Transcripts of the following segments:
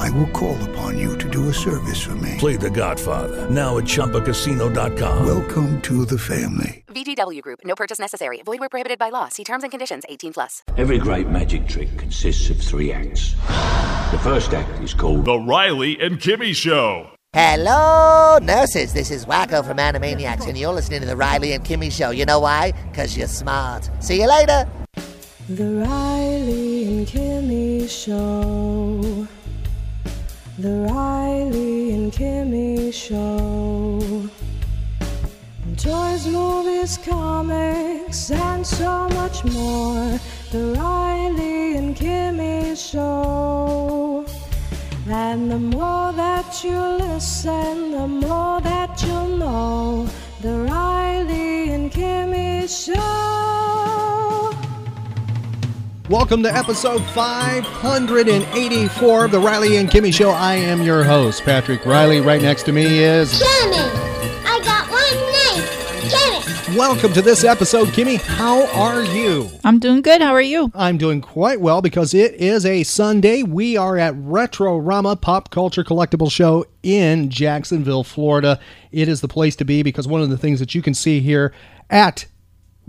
I will call upon you to do a service for me. Play The Godfather now at ChumbaCasino.com. Welcome to the family. VGW Group. No purchase necessary. Void where prohibited by law. See terms and conditions. 18 plus. Every great magic trick consists of three acts. The first act is called The Riley and Kimmy Show. Hello, nurses. This is Wakko from Animaniacs, and you're listening to the Riley and Kimmy Show. You know why? Because you're smart. See you later. The Riley and Kimmy Show. The Riley and Kimmy Show. Toys, movies, comics, and so much more. The Riley and Kimmy Show. And the more that you listen, the more that you'll know. The Riley and Kimmy Show. Welcome to episode 584 of the Riley and Kimmy Show. I am your host, Patrick Riley. Right next to me is. Kimmy! I got one name! Kimmy! Welcome to this episode, Kimmy. How are you? I'm doing good. How are you? I'm doing quite well because it is a Sunday. We are at Retrorama Pop Culture Collectible Show in Jacksonville, Florida. It is the place to be because one of the things that you can see here at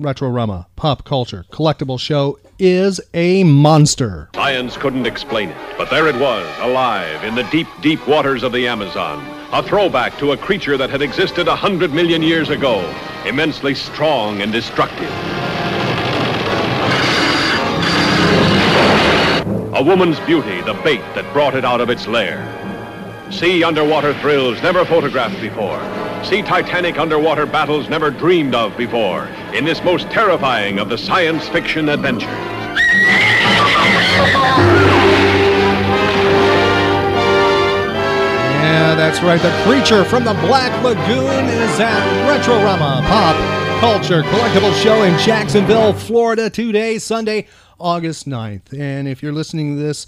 Retrorama Pop Culture Collectible Show is a monster. Science couldn't explain it, but there it was, alive in the deep, deep waters of the Amazon. A throwback to a creature that had existed a hundred million years ago, immensely strong and destructive. A woman's beauty, the bait that brought it out of its lair. See underwater thrills never photographed before. See Titanic underwater battles never dreamed of before in this most terrifying of the science fiction adventures. Yeah, that's right. The creature from the Black Lagoon is at Retrorama Pop Culture Collectible Show in Jacksonville, Florida, today, Sunday, August 9th. And if you're listening to this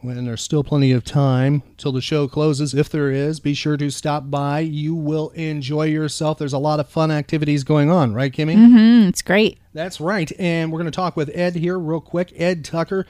when there's still plenty of time till the show closes, if there is, be sure to stop by. You will enjoy yourself. There's a lot of fun activities going on, right, Kimmy? Mm-hmm. It's great. That's right. And we're going to talk with Ed here real quick. Ed Tucker,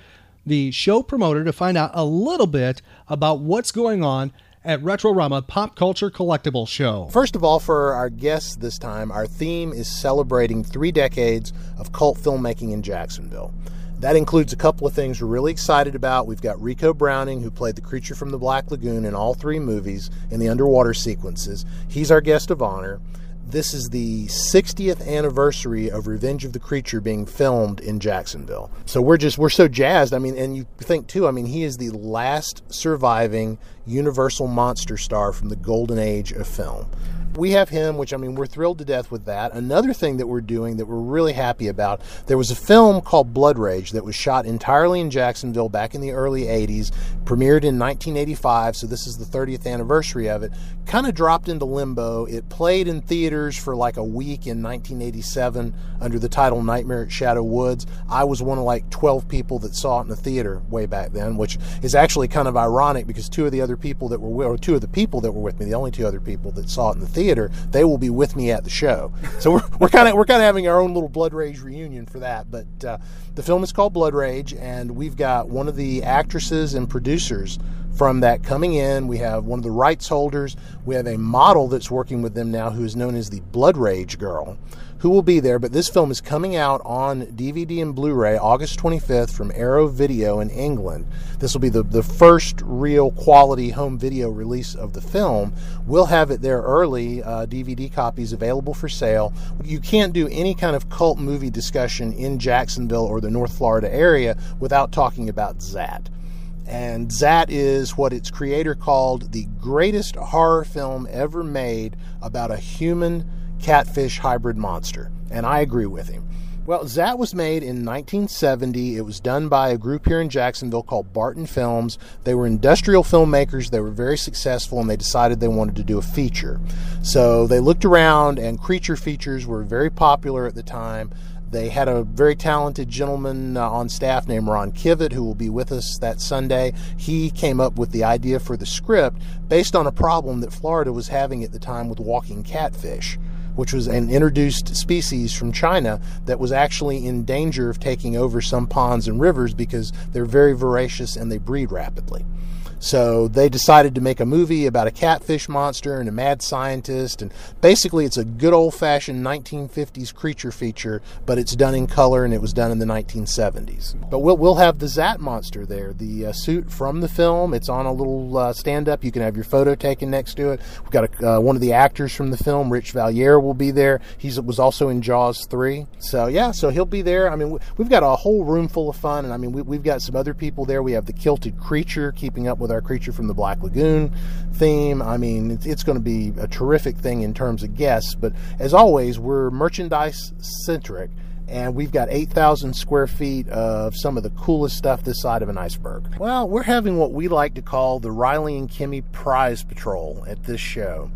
the show promoter, to find out a little bit about what's going on at Retrorama Pop Culture Collectible Show. First of all, for our guests this time, our theme is celebrating three decades of cult filmmaking in Jacksonville. That includes a couple of things we're really excited about. We've got Ricou Browning, who played the creature from the Black Lagoon in all three movies in the underwater sequences. He's our guest of honor. This is the 60th anniversary of Revenge of the Creature being filmed in Jacksonville. So we're just we're so jazzed. I mean, and you think too, I mean, he is the last surviving universal monster star from the golden age of film we have him, which I mean, we're thrilled to death with that. Another thing that we're doing that we're really happy about there was a film called Blood Rage that was shot entirely in Jacksonville back in the early 80s, premiered in 1985, so this is the 30th anniversary of it. Kind of dropped into limbo. It played in theaters for like a week in 1987 under the title Nightmare at Shadow Woods. I was one of like 12 people that saw it in the theater way back then, which is actually kind of ironic because two of the other people that were, or two of the people that were with me, the only two other people that saw it in the theater, they will be with me at the show. So we're we're kind of we're kind of having our own little Blood Rage reunion for that. But uh, the film is called Blood Rage, and we've got one of the actresses and producers from that coming in. We have one of the rights holders. We have a model that's working with them now who is known as the Blood Rage Girl who will be there. But this film is coming out on DVD and Blu ray August 25th from Arrow Video in England. This will be the, the first real quality home video release of the film. We'll have it there early, uh, DVD copies available for sale. You can't do any kind of cult movie discussion in Jacksonville or the North Florida area without talking about Zaat. And Zaat is what its creator called the greatest horror film ever made about a human catfish hybrid monster. And I agree with him. Well, Zaat was made in 1970. It was done by a group here in Jacksonville called Barton Films. They were industrial filmmakers. They were very successful, and they decided they wanted to do a feature. So they looked around, and creature features were very popular at the time. They had a very talented gentleman uh, on staff named Ron Kivett, who will be with us that Sunday. He came up with the idea for the script based on a problem that Florida was having at the time with walking catfish which was an introduced species from China that was actually in danger of taking over some ponds and rivers because they're very voracious and they breed rapidly. So they decided to make a movie about a catfish monster and a mad scientist. And basically, it's a good old fashioned 1950s creature feature, but it's done in color and it was done in the 1970s. But we'll, we'll have the Zaat monster there, the uh, suit from the film. It's on a little uh, stand up. You can have your photo taken next to it. We've got a, uh, one of the actors from the film, Rich Valier, will be there. He was also in Jaws 3. So, yeah, so he'll be there. I mean, we've got a whole room full of fun. And I mean, we, we've got some other people there. We have the Kilted Creature keeping up with with our creature from the Black Lagoon theme. I mean, it's, it's going to be a terrific thing in terms of guests. But as always, we're merchandise centric and we've got 8,000 square feet of some of the coolest stuff this side of an iceberg. Well, we're having what we like to call the Riley and Kimmy Prize Patrol at this show.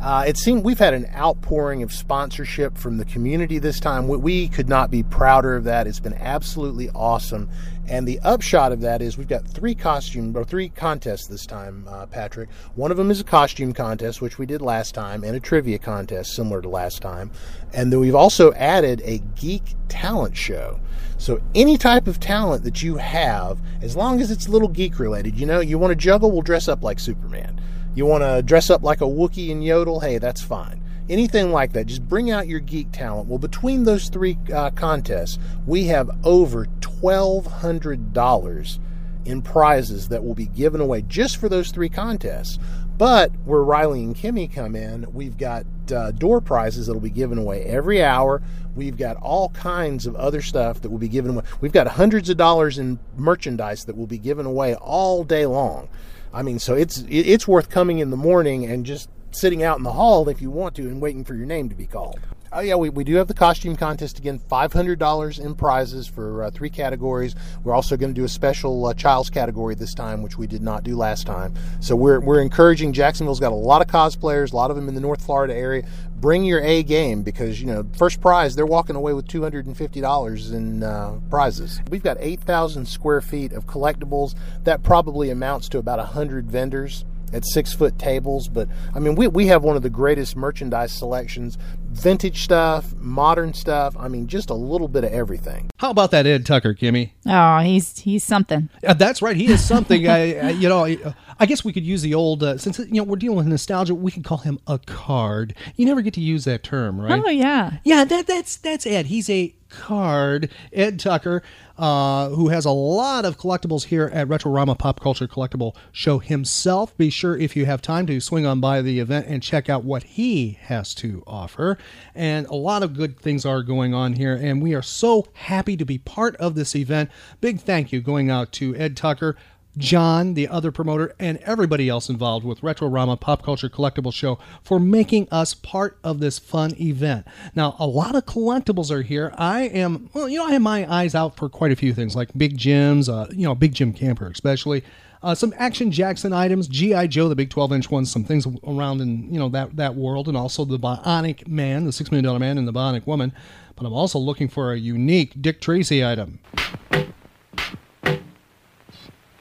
Uh, it seemed we've had an outpouring of sponsorship from the community this time. We, we could not be prouder of that. It's been absolutely awesome. And the upshot of that is we've got three costume or three contests this time, uh, Patrick. One of them is a costume contest, which we did last time, and a trivia contest similar to last time. And then we've also added a geek talent show. So any type of talent that you have, as long as it's a little geek related, you know, you want to juggle, we'll dress up like Superman. You want to dress up like a Wookiee and yodel, hey, that's fine anything like that, just bring out your geek talent. Well, between those three uh, contests, we have over $1,200 in prizes that will be given away just for those three contests. But where Riley and Kimmy come in, we've got uh, door prizes that will be given away every hour. We've got all kinds of other stuff that will be given away. We've got hundreds of dollars in merchandise that will be given away all day long. I mean, so it's it's worth coming in the morning and just sitting out in the hall if you want to and waiting for your name to be called. Oh, yeah, we, we do have the costume contest again. $500 in prizes for uh, three categories. We're also going to do a special uh, child's category this time, which we did not do last time. So we're, we're encouraging. Jacksonville's got a lot of cosplayers, a lot of them in the North Florida area. Bring your A game because, you know, first prize, they're walking away with $250 in uh, prizes. We've got 8,000 square feet of collectibles. That probably amounts to about 100 vendors at six foot tables. But I mean, we, we have one of the greatest merchandise selections vintage stuff, modern stuff. I mean, just a little bit of everything. How about that Ed Tucker, Kimmy? Oh, he's he's something. Uh, that's right. He is something. I, I, you know, I, I, guess we could use the old uh, since you know we're dealing with nostalgia. We can call him a card. You never get to use that term, right? Oh yeah, yeah. That that's that's Ed. He's a card. Ed Tucker uh, who has a lot of collectibles here at Retrorama Pop Culture Collectible Show himself. Be sure, if you have time, to swing on by the event and check out what he has to offer. And a lot of good things are going on here, and we are so happy to be part of this event. Big thank you going out to Ed Tucker John, the other promoter, and everybody else involved with Retrorama Pop Culture Collectible Show for making us part of this fun event. Now, a lot of collectibles are here. I am, well, you know, I have my eyes out for quite a few things like Big Jim's, uh, you know, Big Jim Camper especially. Uh, some Action Jackson items, GI Joe, the big 12-inch ones, some things around in you know that that world, and also the Bionic Man, the Six Million Dollar Man, and the Bionic Woman. But I'm also looking for a unique Dick Tracy item.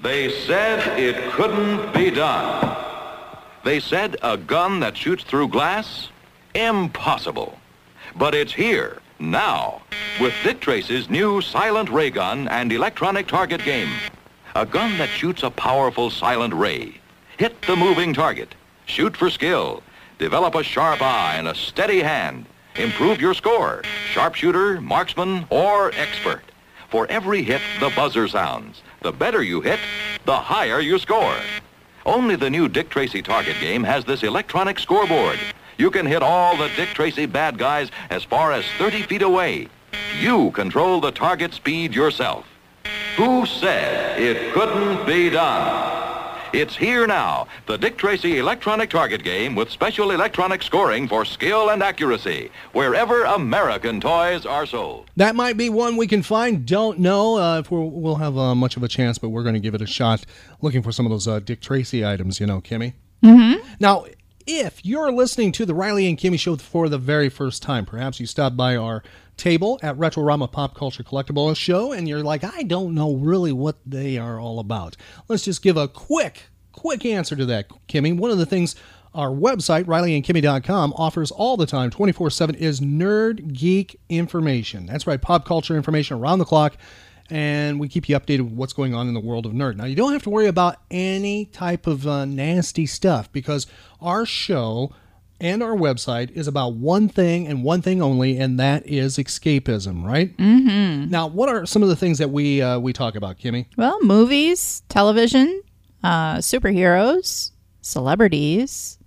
They said it couldn't be done. They said a gun that shoots through glass? Impossible. But it's here, now, with Dick Tracy's new silent ray gun and electronic target game. A gun that shoots a powerful silent ray. Hit the moving target. Shoot for skill. Develop a sharp eye and a steady hand. Improve your score. Sharpshooter, marksman, or expert. For every hit, the buzzer sounds. The better you hit, the higher you score. Only the new Dick Tracy target game has this electronic scoreboard. You can hit all the Dick Tracy bad guys as far as 30 feet away. You control the target speed yourself. Who said it couldn't be done? It's here now, the Dick Tracy electronic target game with special electronic scoring for skill and accuracy, wherever American toys are sold. That might be one we can find. Don't know uh, if we'll, we'll have uh, much of a chance, but we're going to give it a shot looking for some of those uh, Dick Tracy items, you know, Kimmy. Mm-hmm. Now, if you're listening to the Riley and Kimmy show for the very first time, perhaps you stopped by our table at Retrorama Pop Culture Collectible Show and you're like, I don't know really what they are all about. Let's just give a quick, quick answer to that, Kimmy. One of the things our website, RileyandKimmy.com, offers all the time, 24 7, is nerd geek information. That's right, pop culture information around the clock and we keep you updated with what's going on in the world of nerd. Now, you don't have to worry about any type of uh, nasty stuff because our show and our website is about one thing and one thing only, and that is escapism, right? Mm-hmm. Now, what are some of the things that we uh, we talk about, Kimmy? Well, movies, television, uh, superheroes, celebrities,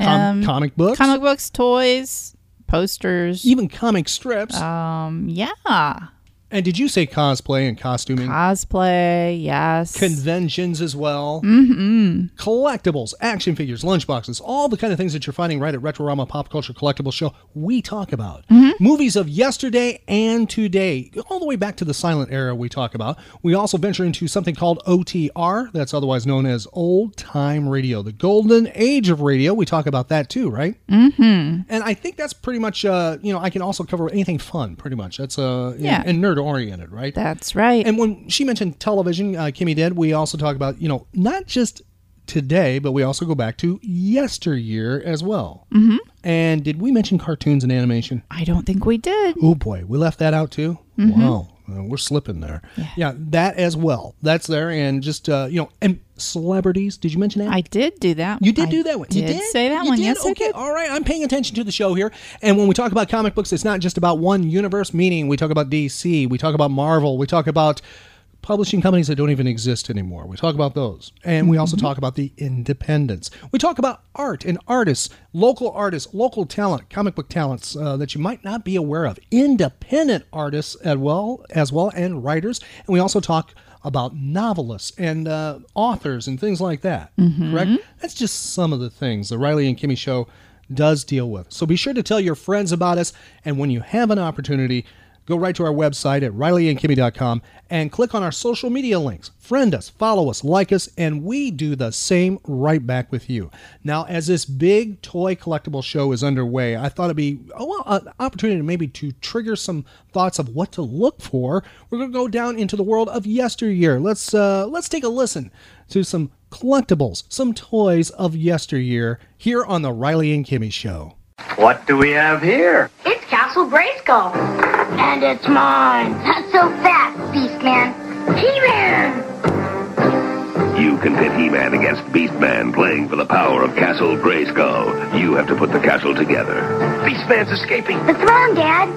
Com- comic books, comic books, toys, posters, even comic strips. Um, yeah. And did you say cosplay and costuming? Cosplay, yes. Conventions as well. Mm-hmm. Collectibles, action figures, lunchboxes, all the kind of things that you're finding right at Retrorama Pop Culture Collectible Show, we talk about. Mm-hmm. Movies of yesterday and today, all the way back to the silent era we talk about. We also venture into something called OTR, that's otherwise known as old time radio, the golden age of radio. We talk about that too, right? Mm-hmm. And I think that's pretty much, uh, you know, I can also cover anything fun, pretty much. That's uh, Yeah. and nerd oriented, right? That's right. And when she mentioned television, uh, Kimmy did, we also talk about, you know, not just today, but we also go back to yesteryear as well. Mm-hmm. And did we mention cartoons and animation? I don't think we did. Oh boy, we left that out too. Mhm. Wow, we're slipping there. Yeah. that as well. That's there, and just uh, you know, and celebrities. Did you mention that? I did do that. You did I do that one. You did did say that You one. did? Yes, okay. did. All right. I'm paying attention to the show here. And when we talk about comic books, it's not just about one universe. Meaning, we talk about DC. We talk about Marvel. We talk about publishing companies that don't even exist anymore. We talk about those. And we also talk about the independents. We talk about art and artists, local artists, local talent, comic book talents uh, that you might not be aware of, independent artists as well, as well, and writers. And we also talk about novelists and uh, authors and things like that. Mhm. Correct? That's just some of the things the Riley and Kimmy show does deal with. So be sure to tell your friends about us. And when you have an opportunity, go right to our website at rileyandkimmy.com and click on our social media links. Friend us, follow us, like us, and we do the same right back with you. Now, as this big toy collectible show is underway, I thought it'd be oh, well, an opportunity maybe to trigger some thoughts of what to look for. We're going to go down into the world of yesteryear. Let's uh, let's take a listen to some collectibles, some toys of yesteryear here on the Riley and Kimmy show. What do we have here? It's Castle Grayskull. And it's mine. Not so fast, Beastman. He-Man! You can pit He-Man against Beastman playing for the power of Castle Grayskull. You have to put the castle together. Beastman's escaping. What's wrong, Dad?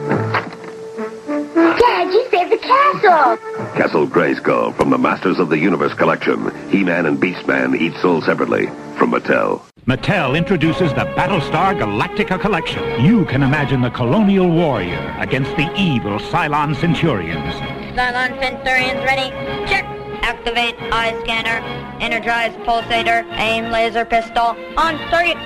Dad, you saved the castle. Castle Grayskull from the Masters of the Universe collection. He-Man and Beastman each sold separately from Mattel. Mattel introduces the Battlestar Galactica collection. You can imagine the colonial warrior against the evil Cylon Centurions. Cylon Centurions ready? Check. Activate eye scanner. Energize pulsator. Aim laser pistol. On target.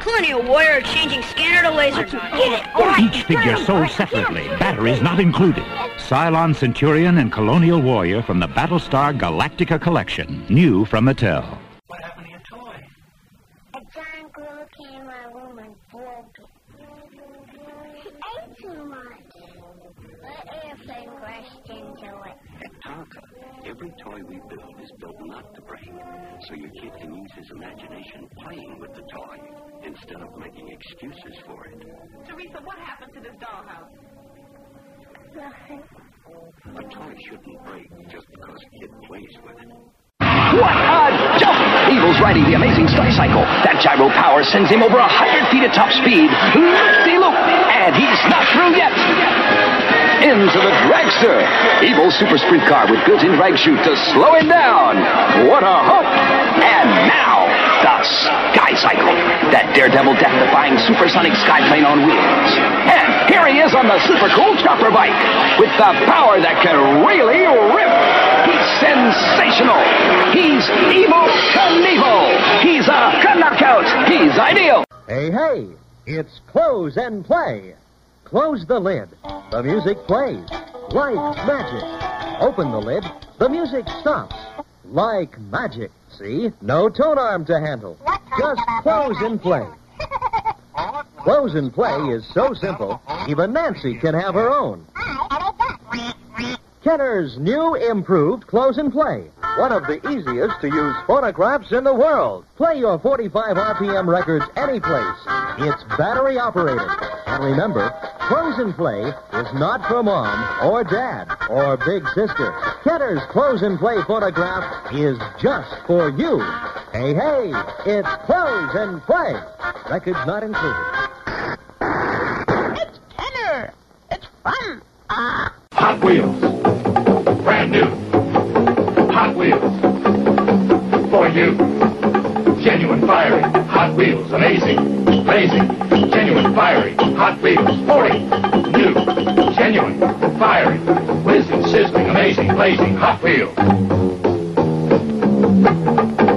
Colonial warrior changing scanner to laser. Get it. Each figure sold separately, batteries not included. Cylon Centurion and Colonial Warrior from the Battlestar Galactica collection. New from Mattel. He ate too much. Let airplane crashed into it. At Tonka, every toy we build is built not to break, so your kid can use his imagination playing with the toy instead of making excuses for it. Teresa, what happened to this dollhouse? Nothing. A toy shouldn't break just because a kid plays with it. What a jump! Riding the amazing Stunt Cycle. That gyro power sends him over a hundred feet at top speed. Loop-de-loop! And he's not through yet! Into the dragster! Evil super sprint car with built-in drag chute to slow him down! What a hook! And now, the Sky Cycle! That daredevil death-defying supersonic skyplane on wheels. And here he is on the super cool chopper bike! With the power that can really rip! He's sensational. He's Evel Knievel. He's a knockout. He's ideal. Hey, hey, it's close and play. Close the lid. The music plays. Like magic. Open the lid. The music stops. Like magic. See? No tone arm to handle. Just close and play. Close and play is so simple, even Nancy can have her own. Kenner's new improved Close and Play. One of the easiest to use phonographs in the world. Play your 45 RPM records any place. It's battery operated. And remember, Close and Play is not for mom or dad or big sister. Kenner's Close and Play phonograph is just for you. Hey, hey, it's Close and Play. Records not included. It's Kenner! It's fun! Ah! Hot Wheels. Brand new. Hot Wheels. For you. Genuine fiery. Hot Wheels. Amazing. Amazing. Genuine fiery. Hot Wheels. 40. New. Genuine. Fiery. Whizzing, sizzling, amazing, blazing. Hot Wheels.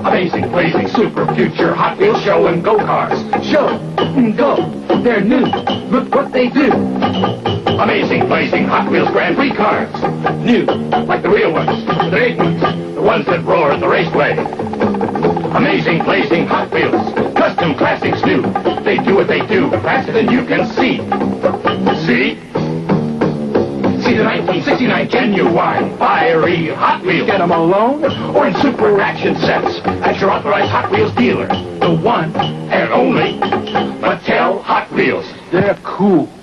Amazing, blazing, super future Hot Wheels show and go cars. Show and go. They're new. Look what they do. Amazing, blazing Hot Wheels Grand Prix cars. New, like the real ones, the big ones, the ones that roar at the raceway. Amazing, blazing Hot Wheels. Custom classics new. They do what they do faster than you can see. See? See the 1969 genuine fiery Hot Wheels. Get them alone or in super action sets at your authorized Hot Wheels dealer. The one and only Mattel Hot Wheels. They're cool.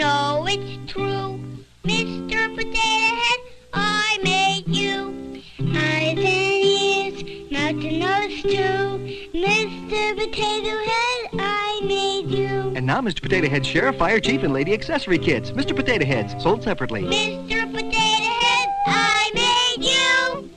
Know it's true. Mr. Potato Head, I made you. Eyes and ears, mouth and nose too. Mr. Potato Head, I made you. And now, Mr. Potato Head Sheriff, Fire Chief, and Lady Accessory Kits. Mr. Potato Heads, sold separately. Mr. Potato Head, I made you.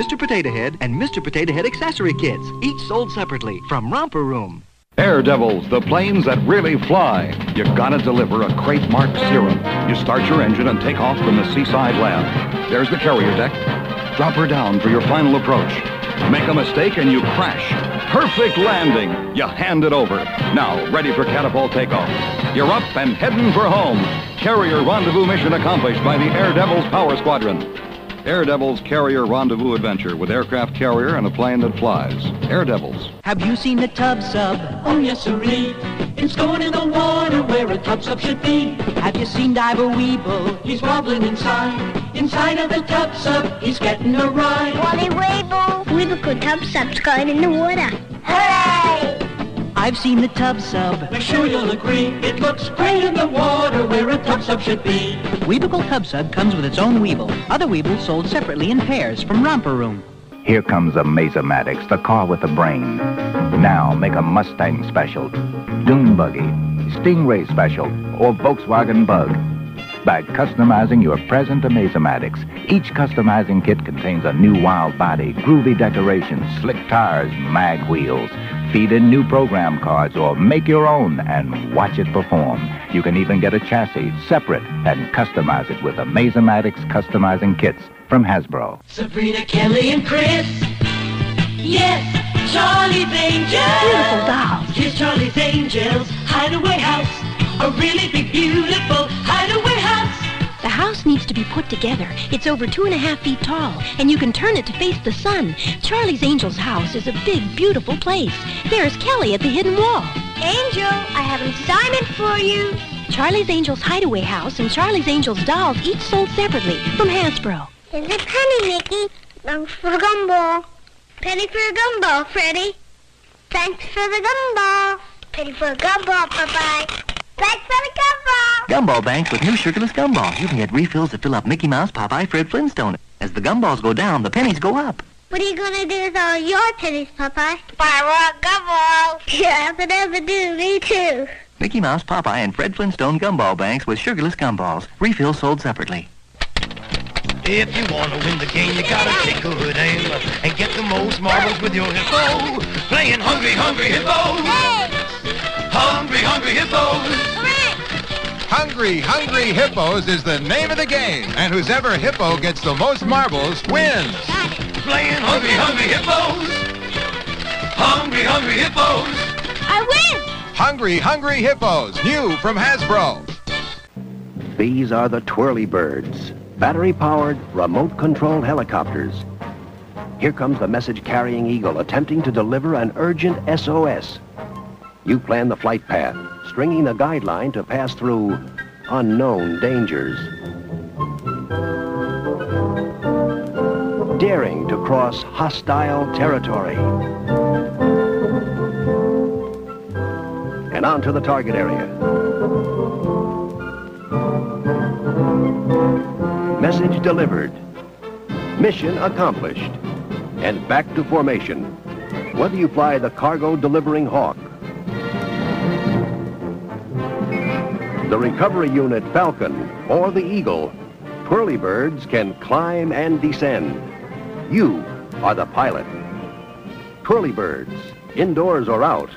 Mr. Potato Head and Mr. Potato Head Accessory Kits, each sold separately from Romper Room. Air Devils, the planes that really fly. You gotta deliver a crate marked serum. You start your engine and take off from the Seaside Lab. There's the carrier deck. Drop her down for your final approach. Make a mistake and you crash. Perfect landing. You hand it over. Now, ready for catapult takeoff. You're up and heading for home. Carrier rendezvous mission accomplished by the Air Devils Power Squadron. Air Devils Carrier Rendezvous Adventure with aircraft carrier and a plane that flies. Air Devils. Have you seen the tub sub? Oh, yes, sirree. It's going in the water where a tub sub should be. Have you seen Diver Weeble? He's wobbling inside. Inside of the tub sub, he's getting a ride. Wally Weeble. Weeble tub sub's going in the water. Hooray! I've seen the tub sub. We're sure you'll agree. It looks great in the water where a tub sub should be. Weeble Tub Sub comes with its own Weeble. Other Weebles sold separately in pairs from Romper Room. Here comes Amazematics, the car with the brain. Now make a Mustang special, Dune Buggy, Stingray special, or Volkswagen Bug. By customizing your present Amazematics, each customizing kit contains a new wild body, groovy decorations, slick tires, mag wheels. Feed in new program cards or make your own and watch it perform. You can even get a chassis separate and customize it with Amazematics customizing kits from Hasbro. Sabrina, Kelly, and Chris. Yes, Charlie's Angels. Beautiful dolls. Here's Charlie's Angels Hideaway House. A really big, beautiful hideaway house. Needs to be put together. It's over two and a half feet tall, and you can turn it to face the sun. Charlie's Angel's house is a big, beautiful place. There's Kelly at the hidden wall. Angel, I have an assignment for you. Charlie's Angel's hideaway house and Charlie's Angel's dolls each sold separately from Hasbro. Here's a penny, Mickey. Thanks for the gumball. Penny for a gumball, Freddy. Thanks for the gumball. Penny for a gumball, Popeye. Thanks for the gumball. Gumball Banks with new sugarless gumballs. You can get refills to fill up Mickey Mouse, Popeye, Fred Flintstone. As the gumballs go down, the pennies go up. What are you gonna do with all your pennies, Popeye? Buy more gumballs. Yeah, but ever do. Me too. Mickey Mouse, Popeye, and Fred Flintstone Gumball Banks with sugarless gumballs. Refills sold separately. If you want to win the game, you gotta take a good aim and get the most marbles with your hippo. Playing Hungry Hungry Hippos. Hungry Hungry Hippos. Hungry Hungry Hippos is the name of the game, and who's ever hippo gets the most marbles wins. Playing Hungry Hungry Hippos. Hungry Hungry Hippos. I win! Hungry Hungry Hippos, new from Hasbro. These are the Twirly Birds, battery-powered, remote-controlled helicopters. Here comes the message-carrying Eagle attempting to deliver an urgent SOS. You plan the flight path, stringing the guideline to pass through unknown dangers. Daring to cross hostile territory. And on to the target area. Message delivered. Mission accomplished. And back to formation. Whether you fly the cargo delivering Hawk, the recovery unit Falcon, or the Eagle, Twirly Birds can climb and descend. You are the pilot. Twirly Birds, indoors or out,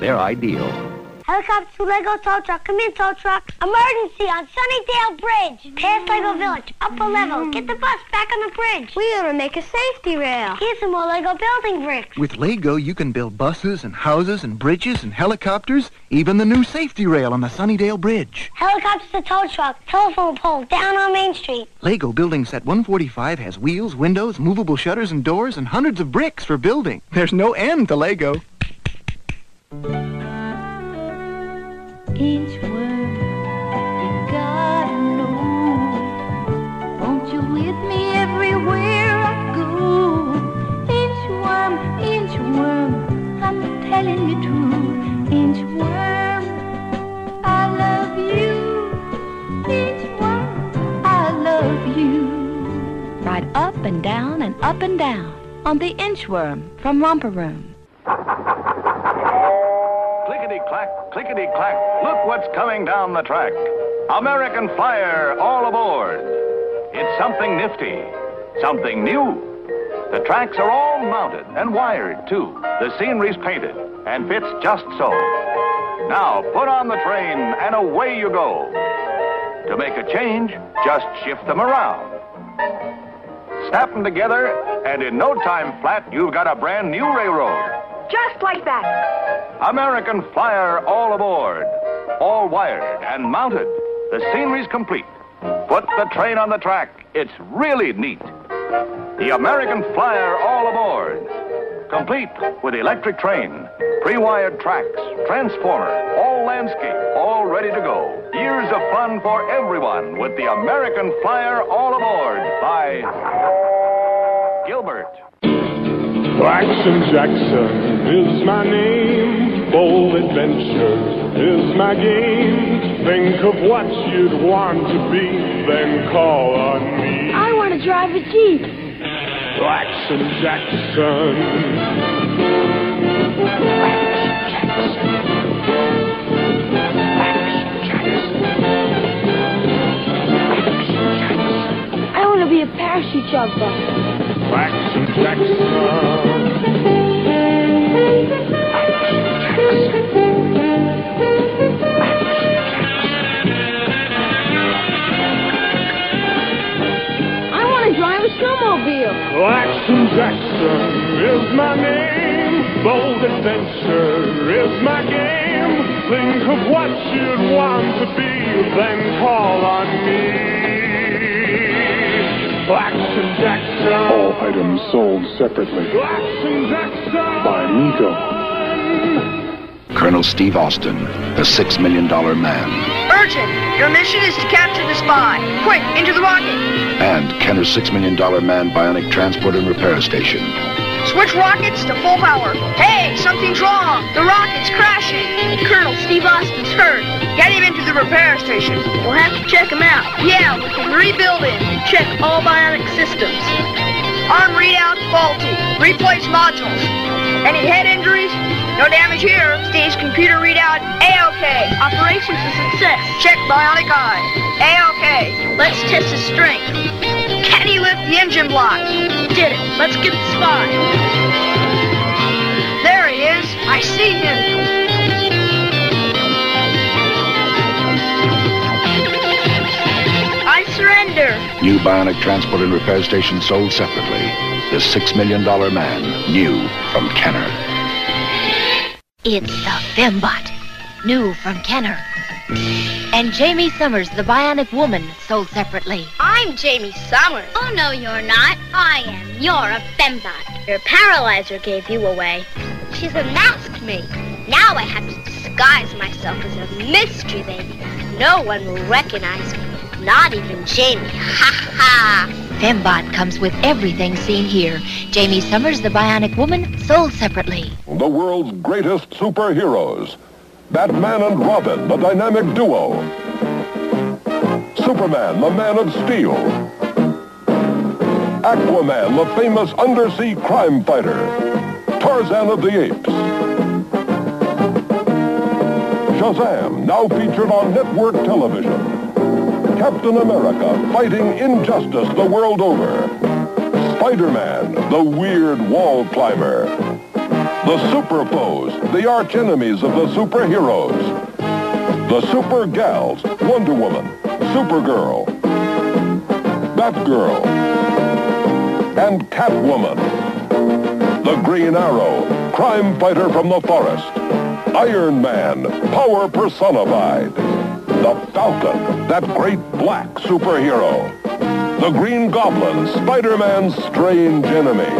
they're ideal. Helicopter to Lego tow truck. Come in, tow truck. Emergency on Sunnydale Bridge. Past Lego Village. Upper level. Get the bus back on the bridge. We gotta make a safety rail. Here's some more Lego building bricks. With Lego, you can build buses and houses and bridges and helicopters, even the new safety rail on the Sunnydale Bridge. Helicopter to tow truck. Telephone pole down on Main Street. Lego Building Set 145 has wheels, windows, movable shutters and doors, and hundreds of bricks for building. There's no end to Lego. Inchworm, you gotta know. Won't you with me everywhere I go? Inchworm, inchworm, I'm telling you true. Inchworm, I love you. Inchworm, I love you. Ride up and down and up and down on the inchworm from Romper Room. Clickety clack, clickety clack. Look what's coming down the track. American Flyer all aboard. It's something nifty, something new. The tracks are all mounted and wired, too. The scenery's painted and fits just so. Now put on the train and away you go. To make a change, just shift them around. Snap them together, and in no time flat, you've got a brand new railroad. Just like that. American Flyer all aboard. All wired and mounted. The scenery's complete. Put the train on the track. It's really neat. The American Flyer all aboard. Complete with electric train, pre-wired tracks, transformer, all landscape, all ready to go. Years of fun for everyone with the American Flyer all aboard by Gilbert. Action Jackson is my name. Bold adventure is my game. Think of what you'd want to be, then call on me. I want to drive a Jeep. Action Jackson. Be a parachute jumper. Action Jackson. I want to drive a snowmobile. Jackson is my name. Bold adventure is my game. Think of what you'd want to be, then call on me. Action Jackson. All items sold separately. Action Jackson. By Mego. Colonel Steve Austin, the Six Million Dollar Man, Urgent! Your mission is to capture the spy. Quick, into the rocket! and Kenner's Six Million Dollar Man Bionic Transport and Repair Station. Switch rockets to full power. Hey, something's wrong. The rocket's crashing. Colonel Steve Austin's hurt. Get him into the repair station. We'll have to check him out. Yeah, we can rebuild him. Check all bionic systems. Arm readout faulty. Replace modules. Any head injuries? No damage here. Steve's computer readout A-OK. Operations a success. Check bionic eye. A-OK. Let's test his strength. Can he lift the engine block? Did it. Let's get the spy. There he is. I see him. New Bionic Transport and Repair Station sold separately. The $6 million man, new from Kenner. It's the Fembot, new from Kenner. And Jamie Summers, the Bionic Woman, sold separately. I'm Jamie Summers. Oh, no, you're not. I am. You're a fembot. Your paralyzer gave you away. She's unmasked me. Now I have to disguise myself as a mystery baby. No one will recognize me. Not even Jamie. Ha ha. Fembot comes with everything seen here. Jamie Summers, the Bionic Woman, sold separately. The world's greatest superheroes. Batman and Robin, the dynamic duo. Superman, the man of steel. Aquaman, the famous undersea crime fighter. Tarzan of the Apes. Shazam, now featured on network television. Captain America, fighting injustice the world over. Spider-Man, the weird wall climber. The Super Foes, the arch enemies of the superheroes. The Super Gals, Wonder Woman, Supergirl, Batgirl, and Catwoman. The Green Arrow, crime fighter from the forest. Iron Man, power personified. The Falcon, that great black superhero. The Green Goblin, Spider-Man's strange enemy.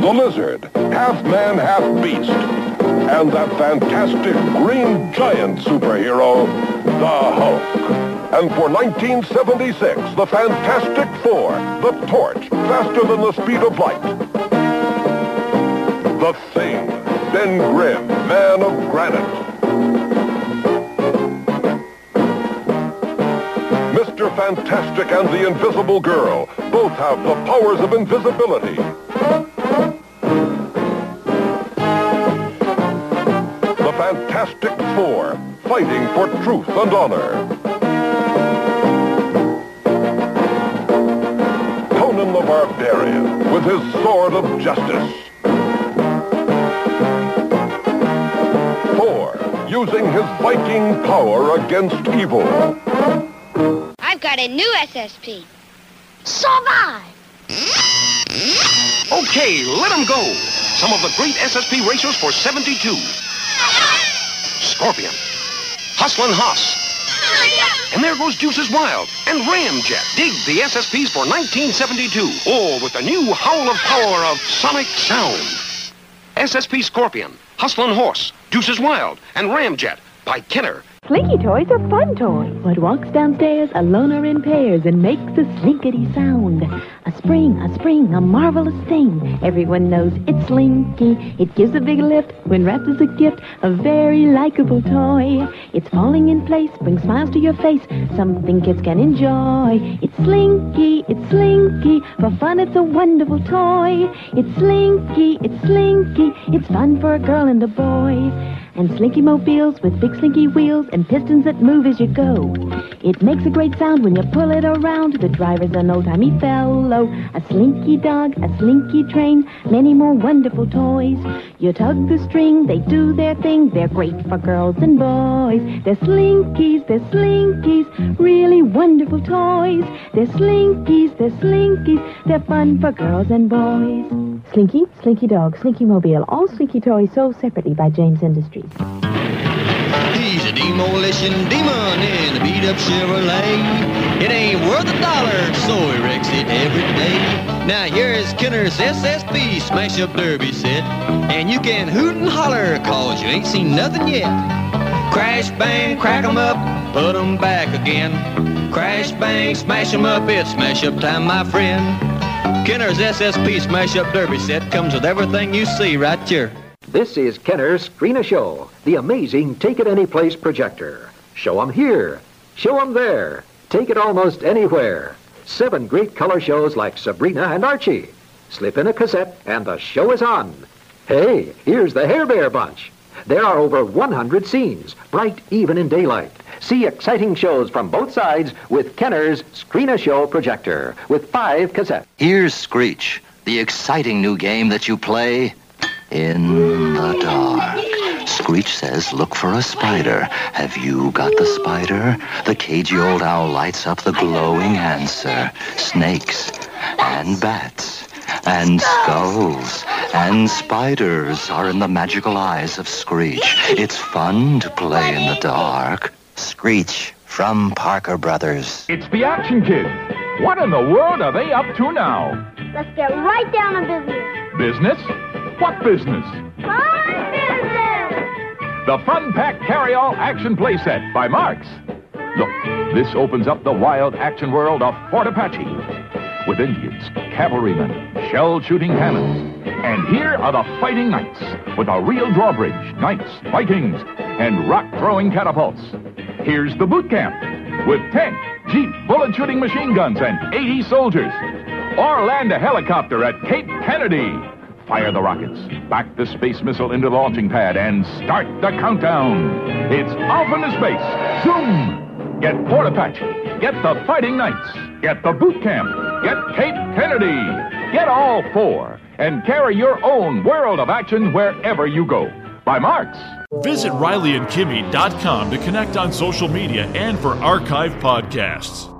The Lizard, half man, half beast. And that fantastic green giant superhero, the Hulk. And for 1976, the Fantastic Four, the Torch, faster than the speed of light. The Thing, Ben Grimm, man of granite. Fantastic and the Invisible Girl both have the powers of invisibility. The Fantastic Four, fighting for truth and honor. Conan the Barbarian, with his sword of justice. Using his Viking power against evil. A new SSP. Survive! Okay, let them go. Some of the great SSP racers for 72. Scorpion. Hustlin' Hoss. And there goes Juices Wild and Ramjet. Dig the SSPs for 1972. All with the new howl of power of sonic sound. SSP Scorpion, Hustlin' Horse, Juices Wild, and Ramjet by Kenner. Slinky toys are fun toys. What walks downstairs alone or in pairs and makes a slinkety sound. A spring, a spring, a marvelous thing. Everyone knows it's Slinky. It gives a big lift when wrapped as a gift. A very likable toy. It's falling in place, brings smiles to your face. Something kids can enjoy. It's Slinky, it's Slinky. For fun, it's a wonderful toy. It's Slinky, it's Slinky. It's fun for a girl and a boy and slinky mobiles with big slinky wheels and pistons that move as you go. It makes a great sound when you pull it around. The driver's an old-timey fellow, a slinky dog, a slinky train, many more wonderful toys. You tug the string, they do their thing. They're great for girls and boys. They're slinkies, they're slinkies, really wonderful toys. They're slinkies, they're slinkies, they're fun for girls and boys. Slinky, Slinky Dog, Slinky Mobile, all Slinky toys sold separately by James Industries. He's a demolition demon in a beat up Chevrolet. It ain't worth a dollar, so he wrecks it every day. Now here's Kenner's SSP smash up derby set. And you can hoot and holler, cause you ain't seen nothing yet. Crash, bang, crack 'em up, put 'em back again. Crash, bang, smash 'em up, it's smash up time, my friend. Kenner's SSP smash up derby set comes with everything you see right here. This is Kenner's Screen a Show, the amazing Take It Any Place projector. Show 'em here, show 'em there, take it almost anywhere. Seven great color shows like Sabrina and Archie. Slip in a cassette and the show is on. Hey, here's the Hair Bear Bunch. There are over 100 scenes, bright even in daylight. See exciting shows from both sides with Kenner's Screen a Show projector with five cassettes. Here's Screech, the exciting new game that you play in the dark. Screech says look for a spider. Have you got the spider? The cagey old owl lights up the glowing answer. Snakes and bats and skulls and spiders are in the magical eyes of Screech. It's fun to play in the dark. Screech from Parker Brothers. It's the Action Kids. What in the world are they up to now? Let's get right down to business. Business? What business? Business! The Fun Pack Carry-All Action Playset by Marx. Look, this opens up the wild action world of Fort Apache. With Indians, cavalrymen, shell-shooting cannons. And here are the fighting knights with a real drawbridge, knights, vikings, and rock-throwing catapults. Here's the boot camp with tank, jeep, bullet-shooting machine guns, and 80 soldiers. Or land a helicopter at Cape Kennedy. Fire the rockets, back the space missile into the launching pad, and start the countdown. It's off into space. Zoom! Get Fort Apache. Get the Fighting Knights. Get the boot camp. Get Cape Kennedy. Get all four. And carry your own world of action wherever you go. By Marx. Visit RileyandKimmy.com to connect on social media and for archive podcasts.